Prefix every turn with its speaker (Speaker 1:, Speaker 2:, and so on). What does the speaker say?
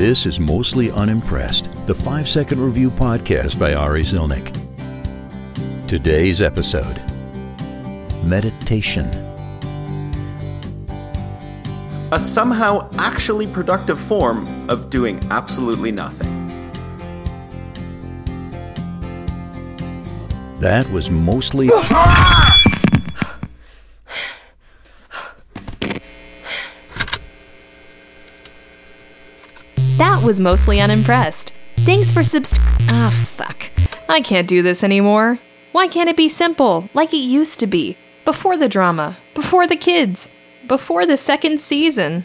Speaker 1: This is Mostly Unimpressed, the five second review podcast by Ari Zilnick. Today's episode Meditation.
Speaker 2: A somehow actually productive form of doing absolutely nothing.
Speaker 1: That was mostly. Ah!
Speaker 3: That was mostly unimpressed. Thanks for subs. Ah, fuck. I can't do this anymore. Why can't it be simple, like it used to be? Before the drama, before the kids, before the second season.